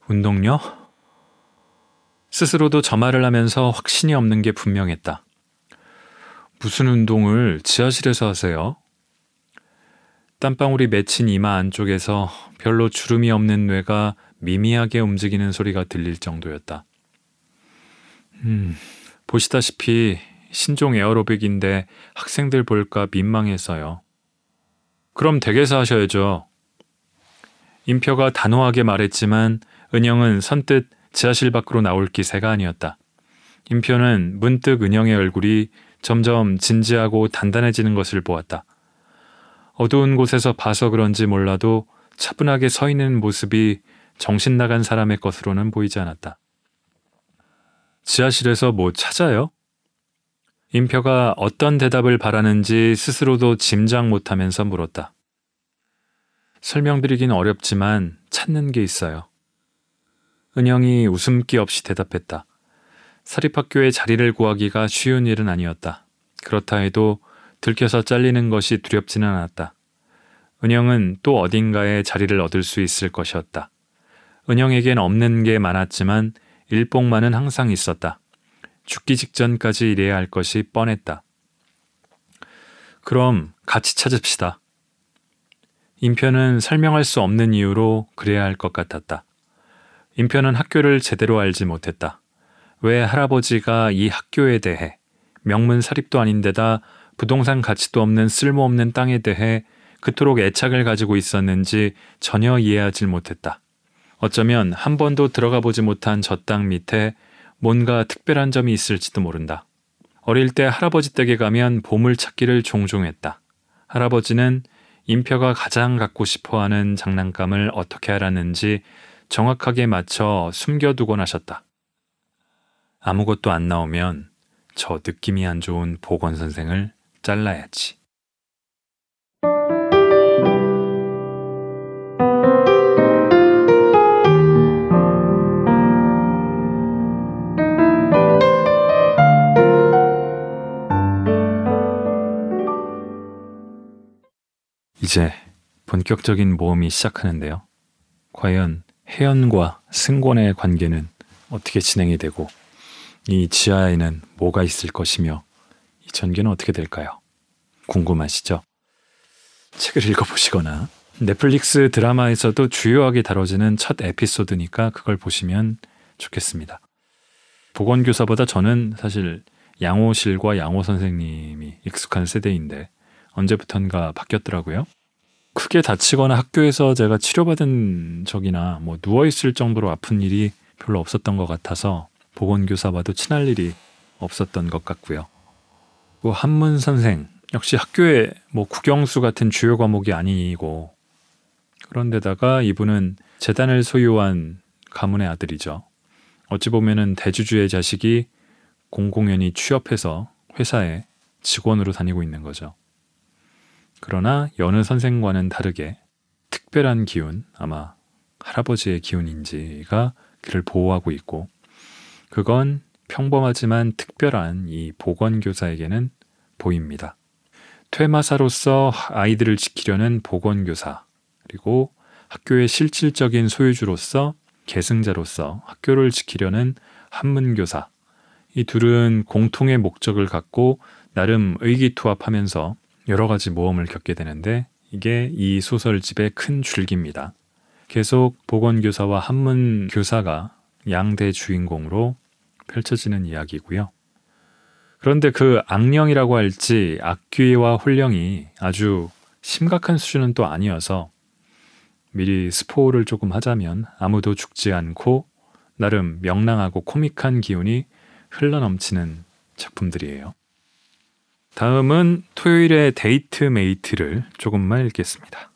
운동요? 스스로도 저 말을 하면서 확신이 없는 게 분명했다. 무슨 운동을 지하실에서 하세요? 땀방울이 맺힌 이마 안쪽에서 별로 주름이 없는 뇌가 미미하게 움직이는 소리가 들릴 정도였다. 음, 보시다시피 신종 에어로빅인데 학생들 볼까 민망해서요. 그럼 댁에서 하셔야죠. 임표가 단호하게 말했지만 은영은 선뜻 지하실 밖으로 나올 기세가 아니었다. 임표는 문득 은영의 얼굴이 점점 진지하고 단단해지는 것을 보았다. 어두운 곳에서 봐서 그런지 몰라도 차분하게 서 있는 모습이 정신 나간 사람의 것으로는 보이지 않았다. 지하실에서 뭐 찾아요? 임표가 어떤 대답을 바라는지 스스로도 짐작 못하면서 물었다. 설명드리긴 어렵지만 찾는 게 있어요. 은영이 웃음기 없이 대답했다. 사립학교에 자리를 구하기가 쉬운 일은 아니었다. 그렇다 해도 들켜서 잘리는 것이 두렵지는 않았다. 은영은 또 어딘가에 자리를 얻을 수 있을 것이었다. 은영에겐 없는 게 많았지만 일복만은 항상 있었다. 죽기 직전까지 일해야 할 것이 뻔했다. 그럼 같이 찾읍시다. 인편은 설명할 수 없는 이유로 그래야 할 것 같았다. 인편은 학교를 제대로 알지 못했다. 왜 할아버지가 이 학교에 대해 명문 사립도 아닌데다 부동산 가치도 없는 쓸모없는 땅에 대해 그토록 애착을 가지고 있었는지 전혀 이해하지 못했다. 어쩌면 한 번도 들어가 보지 못한 저 땅 밑에 뭔가 특별한 점이 있을지도 모른다. 어릴 때 할아버지 댁에 가면 보물 찾기를 종종 했다. 할아버지는 임표가 가장 갖고 싶어 하는 장난감을 어떻게 알았는지 정확하게 맞춰 숨겨두곤 하셨다. 아무것도 안 나오면 저 느낌이 안 좋은 보건 선생을 잘라야지. 이제 본격적인 모험이 시작하는데요. 과연 혜연과 승권의 관계는 어떻게 진행이 되고 이 지하에는 뭐가 있을 것이며 이 전개는 어떻게 될까요? 궁금하시죠? 책을 읽어보시거나 넷플릭스 드라마에서도 주요하게 다뤄지는 첫 에피소드니까 그걸 보시면 좋겠습니다. 보건교사보다 저는 사실 양호실과 양호 선생님이 익숙한 세대인데 언제부턴가 바뀌었더라고요. 크게 다치거나 학교에서 제가 치료받은 적이나 뭐 누워있을 정도로 아픈 일이 별로 없었던 것 같아서 보건교사와도 친할 일이 없었던 것 같고요. 그 한문 선생 역시 학교에 뭐 국영수 같은 주요 과목이 아니고 그런데다가 이분은 재단을 소유한 가문의 아들이죠. 어찌 보면은 대주주의 자식이 공공연히 취업해서 회사에 직원으로 다니고 있는 거죠. 그러나 여느 선생과는 다르게 특별한 기운, 아마 할아버지의 기운인지가 그를 보호하고 있고, 그건 평범하지만 특별한 이 보건교사에게는 보입니다. 퇴마사로서 아이들을 지키려는 보건교사, 그리고 학교의 실질적인 소유주로서 계승자로서 학교를 지키려는 한문교사, 이 둘은 공통의 목적을 갖고 나름 의기투합하면서 여러 가지 모험을 겪게 되는데 이게 이 소설집의 큰 줄기입니다. 계속 보건교사와 한문교사가 양대 주인공으로 펼쳐지는 이야기고요. 그런데 그 악령이라고 할지 악귀와 혼령이 아주 심각한 수준은 또 아니어서 미리 스포를 조금 하자면 아무도 죽지 않고 나름 명랑하고 코믹한 기운이 흘러넘치는 작품들이에요. 다음은 토요일의 데이트 메이트를 조금만 읽겠습니다.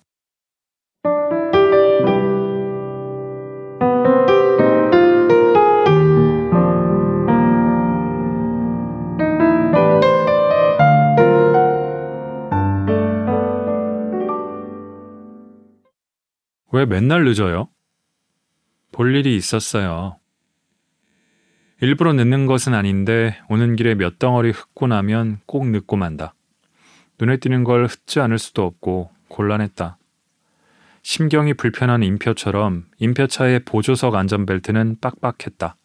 왜 맨날 늦어요? 볼 일이 있었어요. 일부러 늦는 것은 아닌데 오는 길에 몇 덩어리 흙고 나면 꼭 늦고 만다. 눈에 띄는 걸 흩지 않을 수도 없고 곤란했다. 심경이 불편한 임표처럼 임표차의 보조석 안전벨트는 빡빡했다.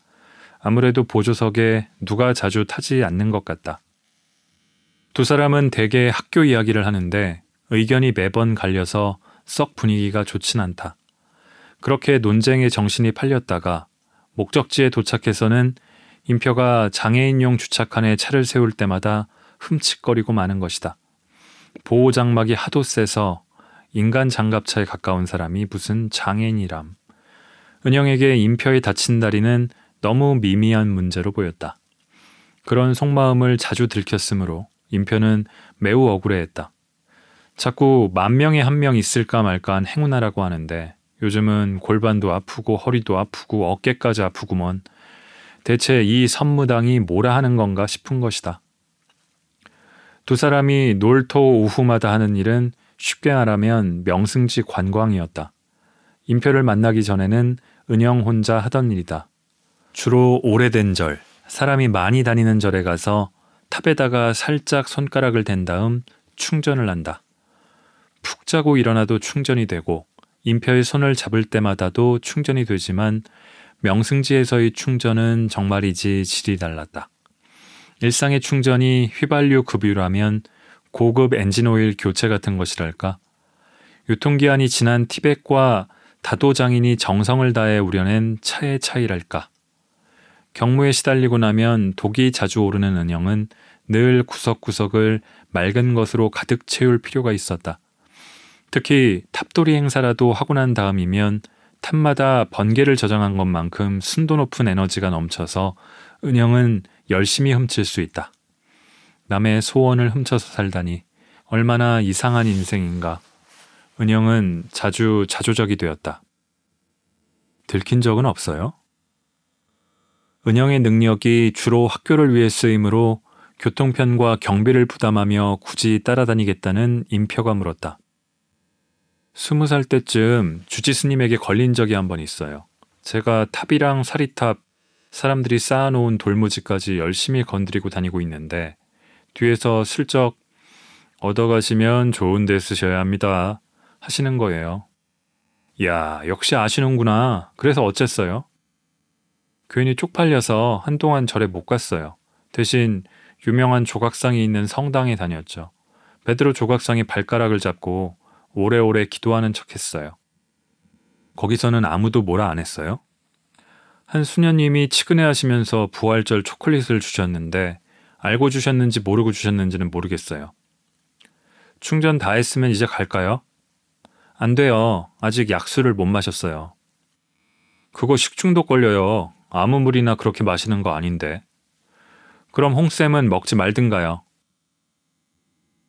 아무래도 보조석에 누가 자주 타지 않는 것 같다. 두 사람은 대개 학교 이야기를 하는데 의견이 매번 갈려서 썩 분위기가 좋진 않다. 그렇게 논쟁에 정신이 팔렸다가 목적지에 도착해서는 임표가 장애인용 주차칸에 차를 세울 때마다 흠칫거리고 마는 것이다. 보호 장막이 하도 세서 인간 장갑차에 가까운 사람이 무슨 장애인이람. 은영에게 임표에 다친 다리는 너무 미미한 문제로 보였다. 그런 속마음을 자주 들켰으므로 임표는 매우 억울해했다. 자꾸 만 명에 한 명 있을까 말까 한 행운아라고 하는데 요즘은 골반도 아프고 허리도 아프고 어깨까지 아프구먼. 대체 이 선무당이 뭐라 하는 건가 싶은 것이다. 두 사람이 놀토 오후마다 하는 일은 쉽게 말하면 명승지 관광이었다. 임표를 만나기 전에는 은영 혼자 하던 일이다. 주로 오래된 절, 사람이 많이 다니는 절에 가서 탑에다가 살짝 손가락을 댄 다음 충전을 한다. 푹 자고 일어나도 충전이 되고 임표의 손을 잡을 때마다도 충전이 되지만 명승지에서의 충전은 정말이지 질이 달랐다. 일상의 충전이 휘발유 급유라면 고급 엔진오일 교체 같은 것이랄까? 유통기한이 지난 티백과 다도장인이 정성을 다해 우려낸 차의 차이랄까? 경무에 시달리고 나면 독이 자주 오르는 은영은 늘 구석구석을 맑은 것으로 가득 채울 필요가 있었다. 특히 탑돌이 행사라도 하고 난 다음이면 탑마다 번개를 저장한 것만큼 순도 높은 에너지가 넘쳐서 은영은 열심히 훔칠 수 있다. 남의 소원을 훔쳐서 살다니 얼마나 이상한 인생인가. 은영은 자주 자조적이 되었다. 들킨 적은 없어요? 은영의 능력이 주로 학교를 위해 쓰이므로 교통편과 경비를 부담하며 굳이 따라다니겠다는 임표가 물었다. 스무 살 때쯤 주지 스님에게 걸린 적이 한 번 있어요. 제가 탑이랑 사리탑, 사람들이 쌓아놓은 돌무지까지 열심히 건드리고 다니고 있는데 뒤에서 슬쩍 얻어가시면 좋은 데 쓰셔야 합니다. 하시는 거예요. 야, 역시 아시는구나. 그래서 어쨌어요? 괜히 쪽팔려서 한동안 절에 못 갔어요. 대신 유명한 조각상이 있는 성당에 다녔죠. 베드로 조각상이 발가락을 잡고 오래오래 기도하는 척 했어요. 거기서는 아무도 뭐라 안 했어요? 한 수녀님이 치근해 하시면서 부활절 초콜릿을 주셨는데 알고 주셨는지 모르고 주셨는지는 모르겠어요. 충전 다 했으면 이제 갈까요? 안 돼요. 아직 약수를 못 마셨어요. 그거 식중독 걸려요. 아무 물이나 그렇게 마시는 거 아닌데. 그럼 홍쌤은 먹지 말든가요.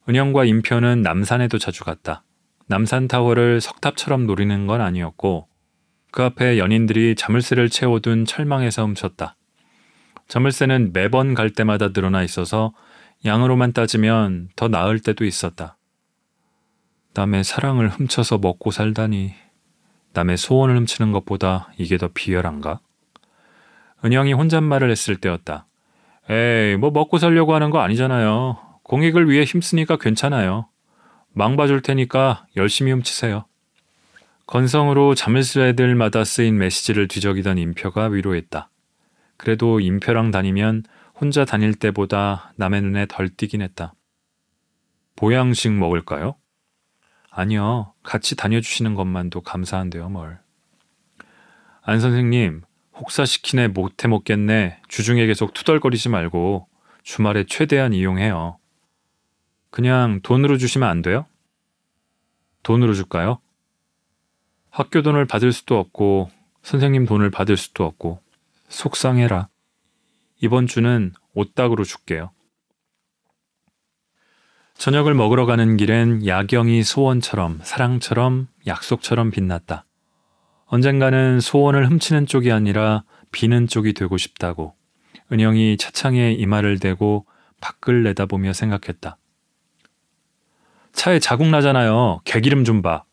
은영과 임표는 남산에도 자주 갔다. 남산타워를 석탑처럼 노리는 건 아니었고 그 앞에 연인들이 자물쇠를 채워둔 철망에서 훔쳤다. 자물쇠는 매번 갈 때마다 늘어나 있어서 양으로만 따지면 더 나을 때도 있었다. 남의 사랑을 훔쳐서 먹고 살다니 남의 소원을 훔치는 것보다 이게 더 비열한가? 은영이 혼잣말을 했을 때였다. 에이, 뭐 먹고 살려고 하는 거 아니잖아요. 공익을 위해 힘쓰니까 괜찮아요. 망 봐줄 테니까 열심히 훔치세요. 건성으로 자물쇠들마다 쓰인 메시지를 뒤적이던 임표가 위로했다. 그래도 임표랑 다니면 혼자 다닐 때보다 남의 눈에 덜 띄긴 했다. 보양식 먹을까요? 아니요. 같이 다녀주시는 것만도 감사한데요, 뭘. 안 선생님, 혹사시키네 못해 먹겠네. 주중에 계속 투덜거리지 말고 주말에 최대한 이용해요. 그냥 돈으로 주시면 안 돼요? 돈으로 줄까요? 학교 돈을 받을 수도 없고 선생님 돈을 받을 수도 없고 속상해라. 이번 주는 옷닭으로 줄게요. 저녁을 먹으러 가는 길엔 야경이 소원처럼 사랑처럼 약속처럼 빛났다. 언젠가는 소원을 훔치는 쪽이 아니라 비는 쪽이 되고 싶다고 은영이 차창에 이마를 대고 밖을 내다보며 생각했다. 차에 자국 나잖아요. 개기름 좀 봐.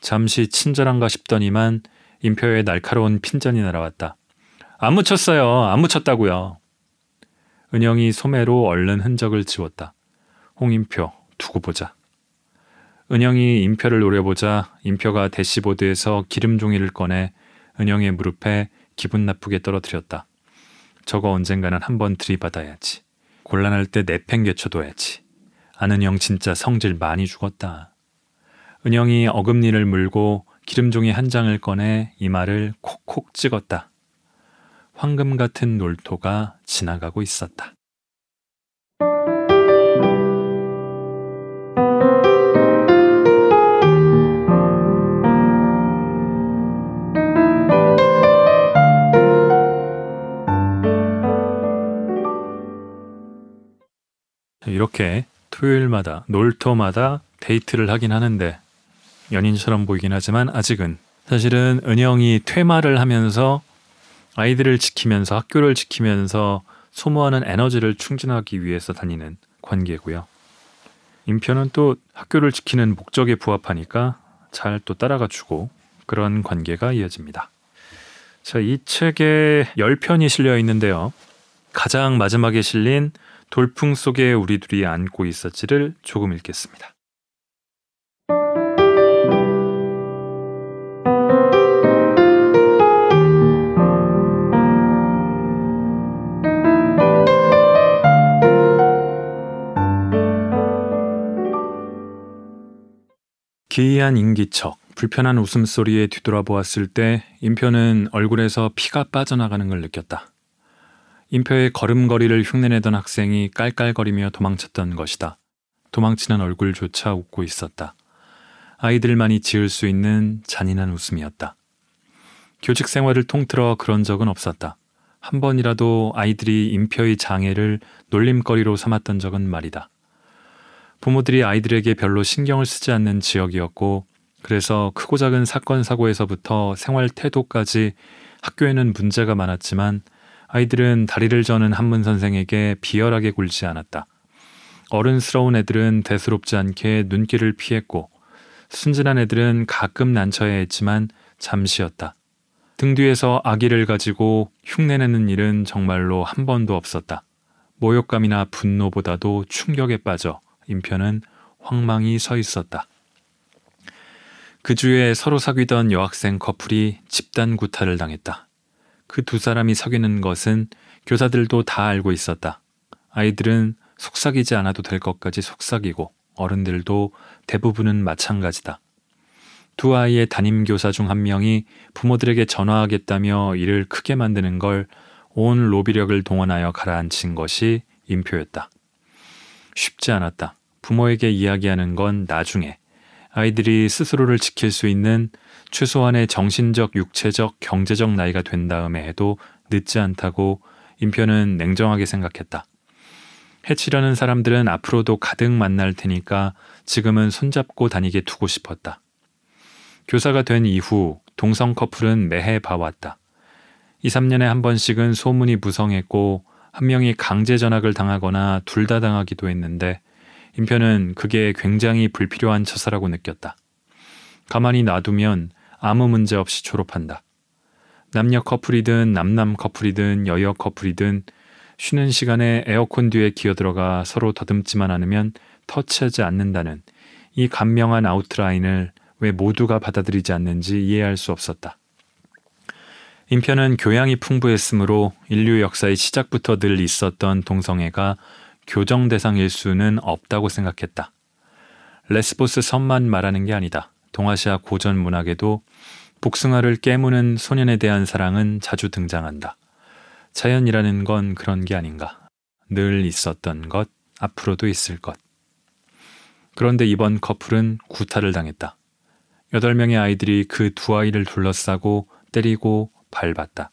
잠시 친절한가 싶더니만 인표의 날카로운 핀잔이 날아왔다. 안 묻혔어요. 안 묻혔다고요. 은영이 소매로 얼른 흔적을 지웠다. 홍인표 두고 보자. 은영이 인표를 노려보자 인표가 대시보드에서 기름 종이를 꺼내 은영의 무릎에 기분 나쁘게 떨어뜨렸다. 저거 언젠가는 한번 들이받아야지. 곤란할 때 내팽개쳐둬야지. 아는영 진짜 성질 많이 죽었다. 은영이 어금니를 물고 기름종이 한 장을 꺼내 이마를 콕콕 찍었다. 황금 같은 놀토가 지나가고 있었다. 이렇게 토요일마다 놀토마다 데이트를 하긴 하는데 연인처럼 보이긴 하지만 아직은 사실은 은영이 퇴마를 하면서 아이들을 지키면서 학교를 지키면서 소모하는 에너지를 충전하기 위해서 다니는 관계고요. 임표는 또 학교를 지키는 목적에 부합하니까 잘 또 따라가 주고 그런 관계가 이어집니다. 자, 이 책에 10편이 실려 있는데요. 가장 마지막에 실린 돌풍 속에 우리 둘이 안고 있었지를 조금 읽겠습니다. 기이한 인기척, 불편한 웃음소리에 뒤돌아보았을 때 임표는 얼굴에서 피가 빠져나가는 걸 느꼈다. 임표의 걸음걸이를 흉내내던 학생이 깔깔거리며 도망쳤던 것이다. 도망치는 얼굴조차 웃고 있었다. 아이들만이 지을 수 있는 잔인한 웃음이었다. 교직 생활을 통틀어 그런 적은 없었다. 한 번이라도 아이들이 임표의 장애를 놀림거리로 삼았던 적은 말이다. 부모들이 아이들에게 별로 신경을 쓰지 않는 지역이었고 그래서 크고 작은 사건 사고에서부터 생활 태도까지 학교에는 문제가 많았지만 아이들은 다리를 저는 한문 선생에게 비열하게 굴지 않았다. 어른스러운 애들은 대수롭지 않게 눈길을 피했고 순진한 애들은 가끔 난처해 했지만 잠시였다. 등 뒤에서 아기를 가지고 흉내내는 일은 정말로 한 번도 없었다. 모욕감이나 분노보다도 충격에 빠져 임편은 황망히 서 있었다. 그 주에 서로 사귀던 여학생 커플이 집단 구타를 당했다. 그 두 사람이 사귀는 것은 교사들도 다 알고 있었다. 아이들은 속삭이지 않아도 될 것까지 속삭이고 어른들도 대부분은 마찬가지다. 두 아이의 담임 교사 중 한 명이 부모들에게 전화하겠다며 이를 크게 만드는 걸 온 로비력을 동원하여 가라앉힌 것이 인표였다. 쉽지 않았다. 부모에게 이야기하는 건 나중에 아이들이 스스로를 지킬 수 있는 최소한의 정신적, 육체적, 경제적 나이가 된 다음에 해도 늦지 않다고 임표는 냉정하게 생각했다. 해치려는 사람들은 앞으로도 가득 만날 테니까 지금은 손잡고 다니게 두고 싶었다. 교사가 된 이후 동성 커플은 매해 봐왔다. 2, 3년에 한 번씩은 소문이 무성했고 한 명이 강제 전학을 당하거나 둘 다 당하기도 했는데 임표는 그게 굉장히 불필요한 처사라고 느꼈다. 가만히 놔두면 아무 문제 없이 졸업한다. 남녀 커플이든 남남 커플이든 여여 커플이든 쉬는 시간에 에어컨 뒤에 기어들어가 서로 더듬지만 않으면 터치하지 않는다는 이 간명한 아웃라인을 왜 모두가 받아들이지 않는지 이해할 수 없었다. 인표는 교양이 풍부했으므로 인류 역사의 시작부터 늘 있었던 동성애가 교정 대상일 수는 없다고 생각했다. 레스보스 섬만 말하는 게 아니다. 동아시아 고전 문학에도 복숭아를 깨무는 소년에 대한 사랑은 자주 등장한다. 자연이라는 건 그런 게 아닌가. 늘 있었던 것, 앞으로도 있을 것. 그런데 이번 커플은 구타를 당했다. 여덟 명의 아이들이 그 두 아이를 둘러싸고 때리고 밟았다.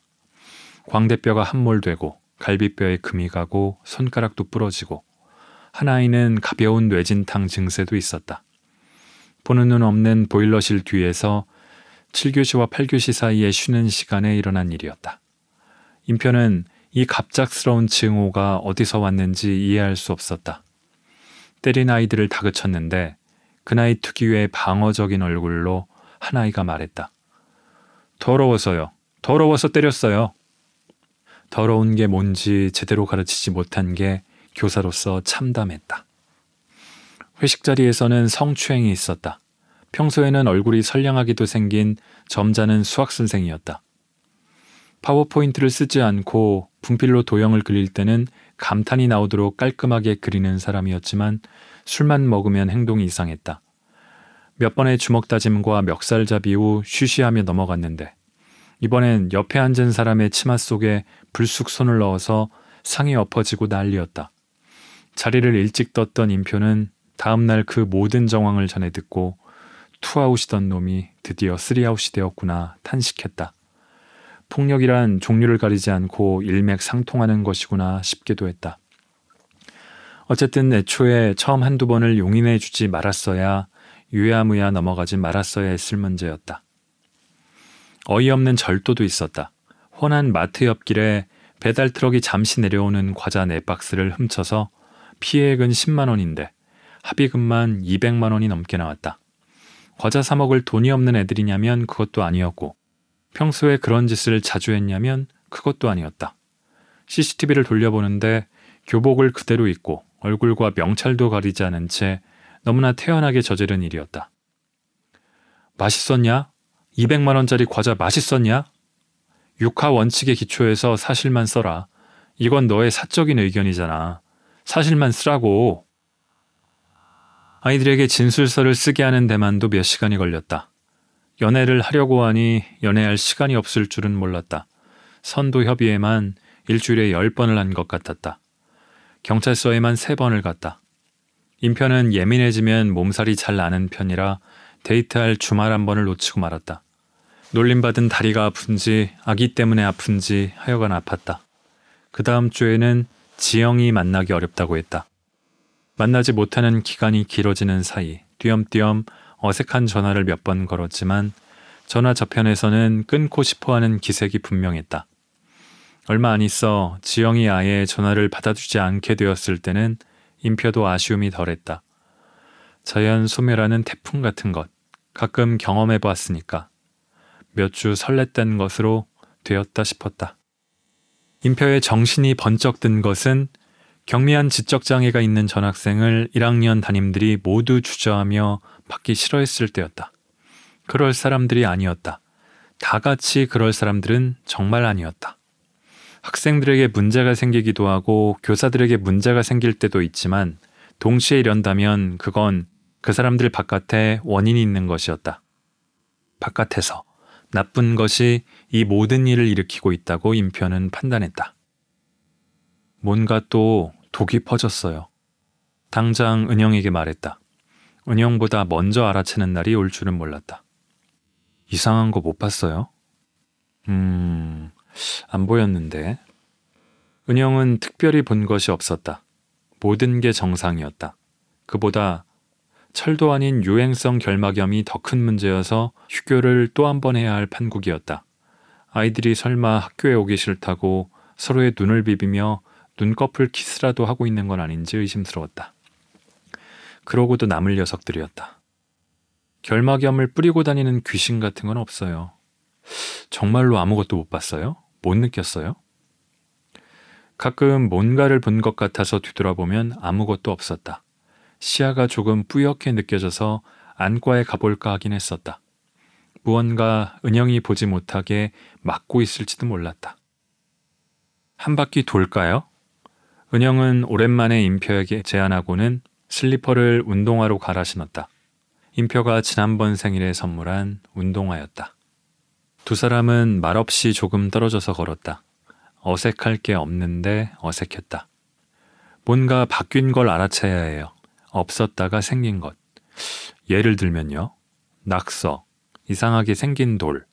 광대뼈가 함몰되고 갈비뼈에 금이 가고 손가락도 부러지고 한 아이는 가벼운 뇌진탕 증세도 있었다. 보는 눈 없는 보일러실 뒤에서 7교시와 8교시 사이에 쉬는 시간에 일어난 일이었다. 인편은 이 갑작스러운 증오가 어디서 왔는지 이해할 수 없었다. 때린 아이들을 다그쳤는데 그 나이 특유의 방어적인 얼굴로 한 아이가 말했다. 더러워서요. 더러워서 때렸어요. 더러운 게 뭔지 제대로 가르치지 못한 게 교사로서 참담했다. 회식 자리에서는 성추행이 있었다. 평소에는 얼굴이 선량하기도 생긴 점잖은 수학 선생이었다. 파워포인트를 쓰지 않고 분필로 도형을 그릴 때는 감탄이 나오도록 깔끔하게 그리는 사람이었지만 술만 먹으면 행동이 이상했다. 몇 번의 주먹 다짐과 멱살잡이 후 쉬쉬하며 넘어갔는데 이번엔 옆에 앉은 사람의 치마 속에 불쑥 손을 넣어서 상이 엎어지고 난리였다. 자리를 일찍 떴던 임표는 다음날 그 모든 정황을 전해 듣고 투아웃이던 놈이 드디어 쓰리아웃이 되었구나 탄식했다. 폭력이란 종류를 가리지 않고 일맥상통하는 것이구나 싶기도 했다. 어쨌든 애초에 처음 한두 번을 용인해 주지 말았어야 유야무야 넘어가지 말았어야 했을 문제였다. 어이없는 절도도 있었다. 흔한 마트 옆길에 배달 트럭이 잠시 내려놓은 과자 네 박스를 훔쳐서 피해액은 10만 원인데 합의금만 200만 원이 넘게 나왔다. 과자 사 먹을 돈이 없는 애들이냐면 그것도 아니었고 평소에 그런 짓을 자주 했냐면 그것도 아니었다. CCTV를 돌려보는데 교복을 그대로 입고 얼굴과 명찰도 가리지 않은 채 너무나 태연하게 저지른 일이었다. 맛있었냐? 200만 원짜리 과자 맛있었냐? 육하 원칙에 기초해서 사실만 써라. 이건 너의 사적인 의견이잖아. 사실만 쓰라고. 아이들에게 진술서를 쓰게 하는 데만도 몇 시간이 걸렸다. 연애를 하려고 하니 연애할 시간이 없을 줄은 몰랐다. 선도 협의에만 일주일에 열번을 한 것 같았다. 경찰서에만 세번을 갔다. 인편은 예민해지면 몸살이 잘 나는 편이라 데이트할 주말 한 번을 놓치고 말았다. 놀림받은 다리가 아픈지 아기 때문에 아픈지 하여간 아팠다. 그 다음 주에는 지영이 만나기 어렵다고 했다. 만나지 못하는 기간이 길어지는 사이 띄엄띄엄 어색한 전화를 몇 번 걸었지만 전화 저편에서는 끊고 싶어 하는 기색이 분명했다. 얼마 안 있어 지영이 아예 전화를 받아주지 않게 되었을 때는 임표도 아쉬움이 덜했다. 자연 소멸하는 태풍 같은 것 가끔 경험해 보았으니까 몇 주 설렜던 것으로 되었다 싶었다. 임표의 정신이 번쩍 든 것은 경미한 지적장애가 있는 전 학생을 1학년 담임들이 모두 주저하며 받기 싫어했을 때였다. 그럴 사람들이 아니었다. 다 같이 그럴 사람들은 정말 아니었다. 학생들에게 문제가 생기기도 하고 교사들에게 문제가 생길 때도 있지만 동시에 이런다면 그건 그 사람들 바깥에 원인이 있는 것이었다. 바깥에서 나쁜 것이 이 모든 일을 일으키고 있다고 임표는 판단했다. 뭔가 또 독이 퍼졌어요. 당장 은영에게 말했다. 은영보다 먼저 알아채는 날이 올 줄은 몰랐다. 이상한 거 못 봤어요? 음, 안 보였는데. 은영은 특별히 본 것이 없었다. 모든 게 정상이었다. 그보다 철도 아닌 유행성 결막염이 더 큰 문제여서 휴교를 또 한 번 해야 할 판국이었다. 아이들이 설마 학교에 오기 싫다고 서로의 눈을 비비며 눈꺼풀 키스라도 하고 있는 건 아닌지 의심스러웠다. 그러고도 남을 녀석들이었다. 결막염을 뿌리고 다니는 귀신 같은 건 없어요. 정말로 아무것도 못 봤어요? 못 느꼈어요? 가끔 뭔가를 본 것 같아서 뒤돌아보면 아무것도 없었다. 시야가 조금 뿌옇게 느껴져서 안과에 가볼까 하긴 했었다. 무언가 은영이 보지 못하게 막고 있을지도 몰랐다. 한 바퀴 돌까요? 은영은 오랜만에 임표에게 제안하고는 슬리퍼를 운동화로 갈아 신었다. 임표가 지난번 생일에 선물한 운동화였다. 두 사람은 말없이 조금 떨어져서 걸었다. 어색할 게 없는데 어색했다. 뭔가 바뀐 걸 알아채야 해요. 없었다가 생긴 것. 예를 들면요. 낙서, 이상하게 생긴 돌,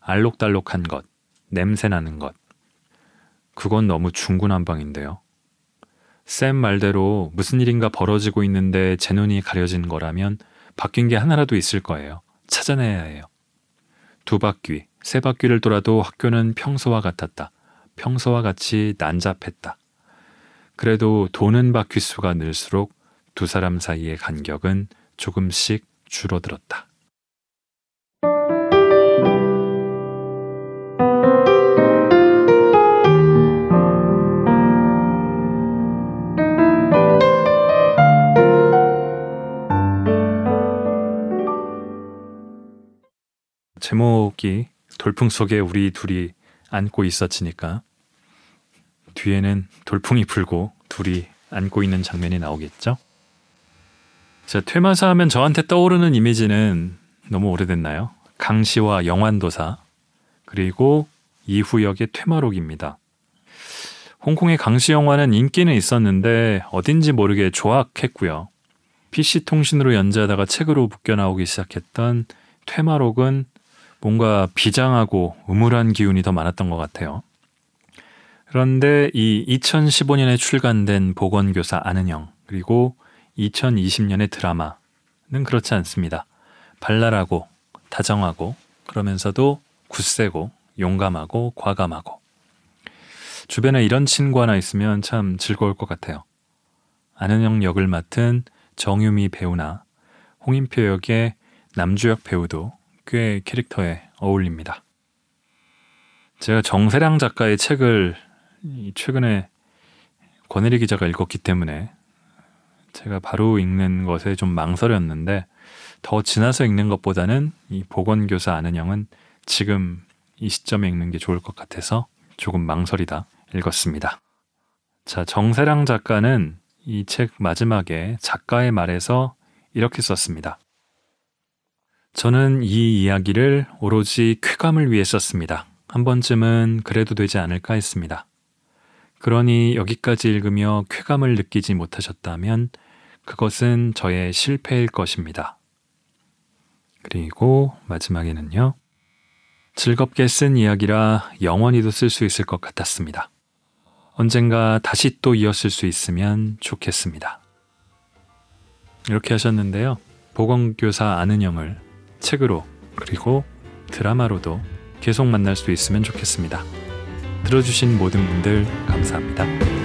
알록달록한 것, 냄새 나는 것. 그건 너무 중구난방인데요. 쌤 말대로 무슨 일인가 벌어지고 있는데 제 눈이 가려진 거라면 바뀐 게 하나라도 있을 거예요. 찾아내야 해요. 두 바퀴, 세 바퀴를 돌아도 학교는 평소와 같았다. 평소와 같이 난잡했다. 그래도 도는 바퀴 수가 늘수록 두 사람 사이의 간격은 조금씩 줄어들었다. 제목이 돌풍 속에 우리 둘이 안고 있었지니까 뒤에는 돌풍이 불고 둘이 안고 있는 장면이 나오겠죠? 자, 퇴마사 하면 저한테 떠오르는 이미지는 너무 오래됐나요? 강시와 영환도사 그리고 이후역의 퇴마록입니다. 홍콩의 강시 영화는 인기는 있었는데 어딘지 모르게 조악했고요. PC 통신으로 연재하다가 책으로 묶여 나오기 시작했던 퇴마록은 뭔가 비장하고 음울한 기운이 더 많았던 것 같아요. 그런데 이 2015년에 출간된 보건교사 아는형 그리고 2020년의 드라마는 그렇지 않습니다. 발랄하고 다정하고 그러면서도 굳세고 용감하고 과감하고 주변에 이런 친구 하나 있으면 참 즐거울 것 같아요. 안은영 역을 맡은 정유미 배우나 홍인표 역의 남주혁 배우도 꽤 캐릭터에 어울립니다. 제가 정세량 작가의 책을 최근에 권혜리 기자가 읽었기 때문에 제가 바로 읽는 것에 좀 망설였는데 더 지나서 읽는 것보다는 이 보건교사 안은영은 지금 이 시점에 읽는 게 좋을 것 같아서 조금 망설이다 읽었습니다. 자, 정세랑 작가는 이 책 마지막에 작가의 말에서 이렇게 썼습니다. 저는 이 이야기를 오로지 쾌감을 위해 썼습니다. 한 번쯤은 그래도 되지 않을까 했습니다. 그러니 여기까지 읽으며 쾌감을 느끼지 못하셨다면 그것은 저의 실패일 것입니다. 그리고 마지막에는요. 즐겁게 쓴 이야기라 영원히도 쓸 수 있을 것 같았습니다. 언젠가 다시 또 이었을 수 있으면 좋겠습니다. 이렇게 하셨는데요. 보건교사 아는영을 책으로 그리고 드라마로도 계속 만날 수 있으면 좋겠습니다. 들어주신 모든 분들 감사합니다.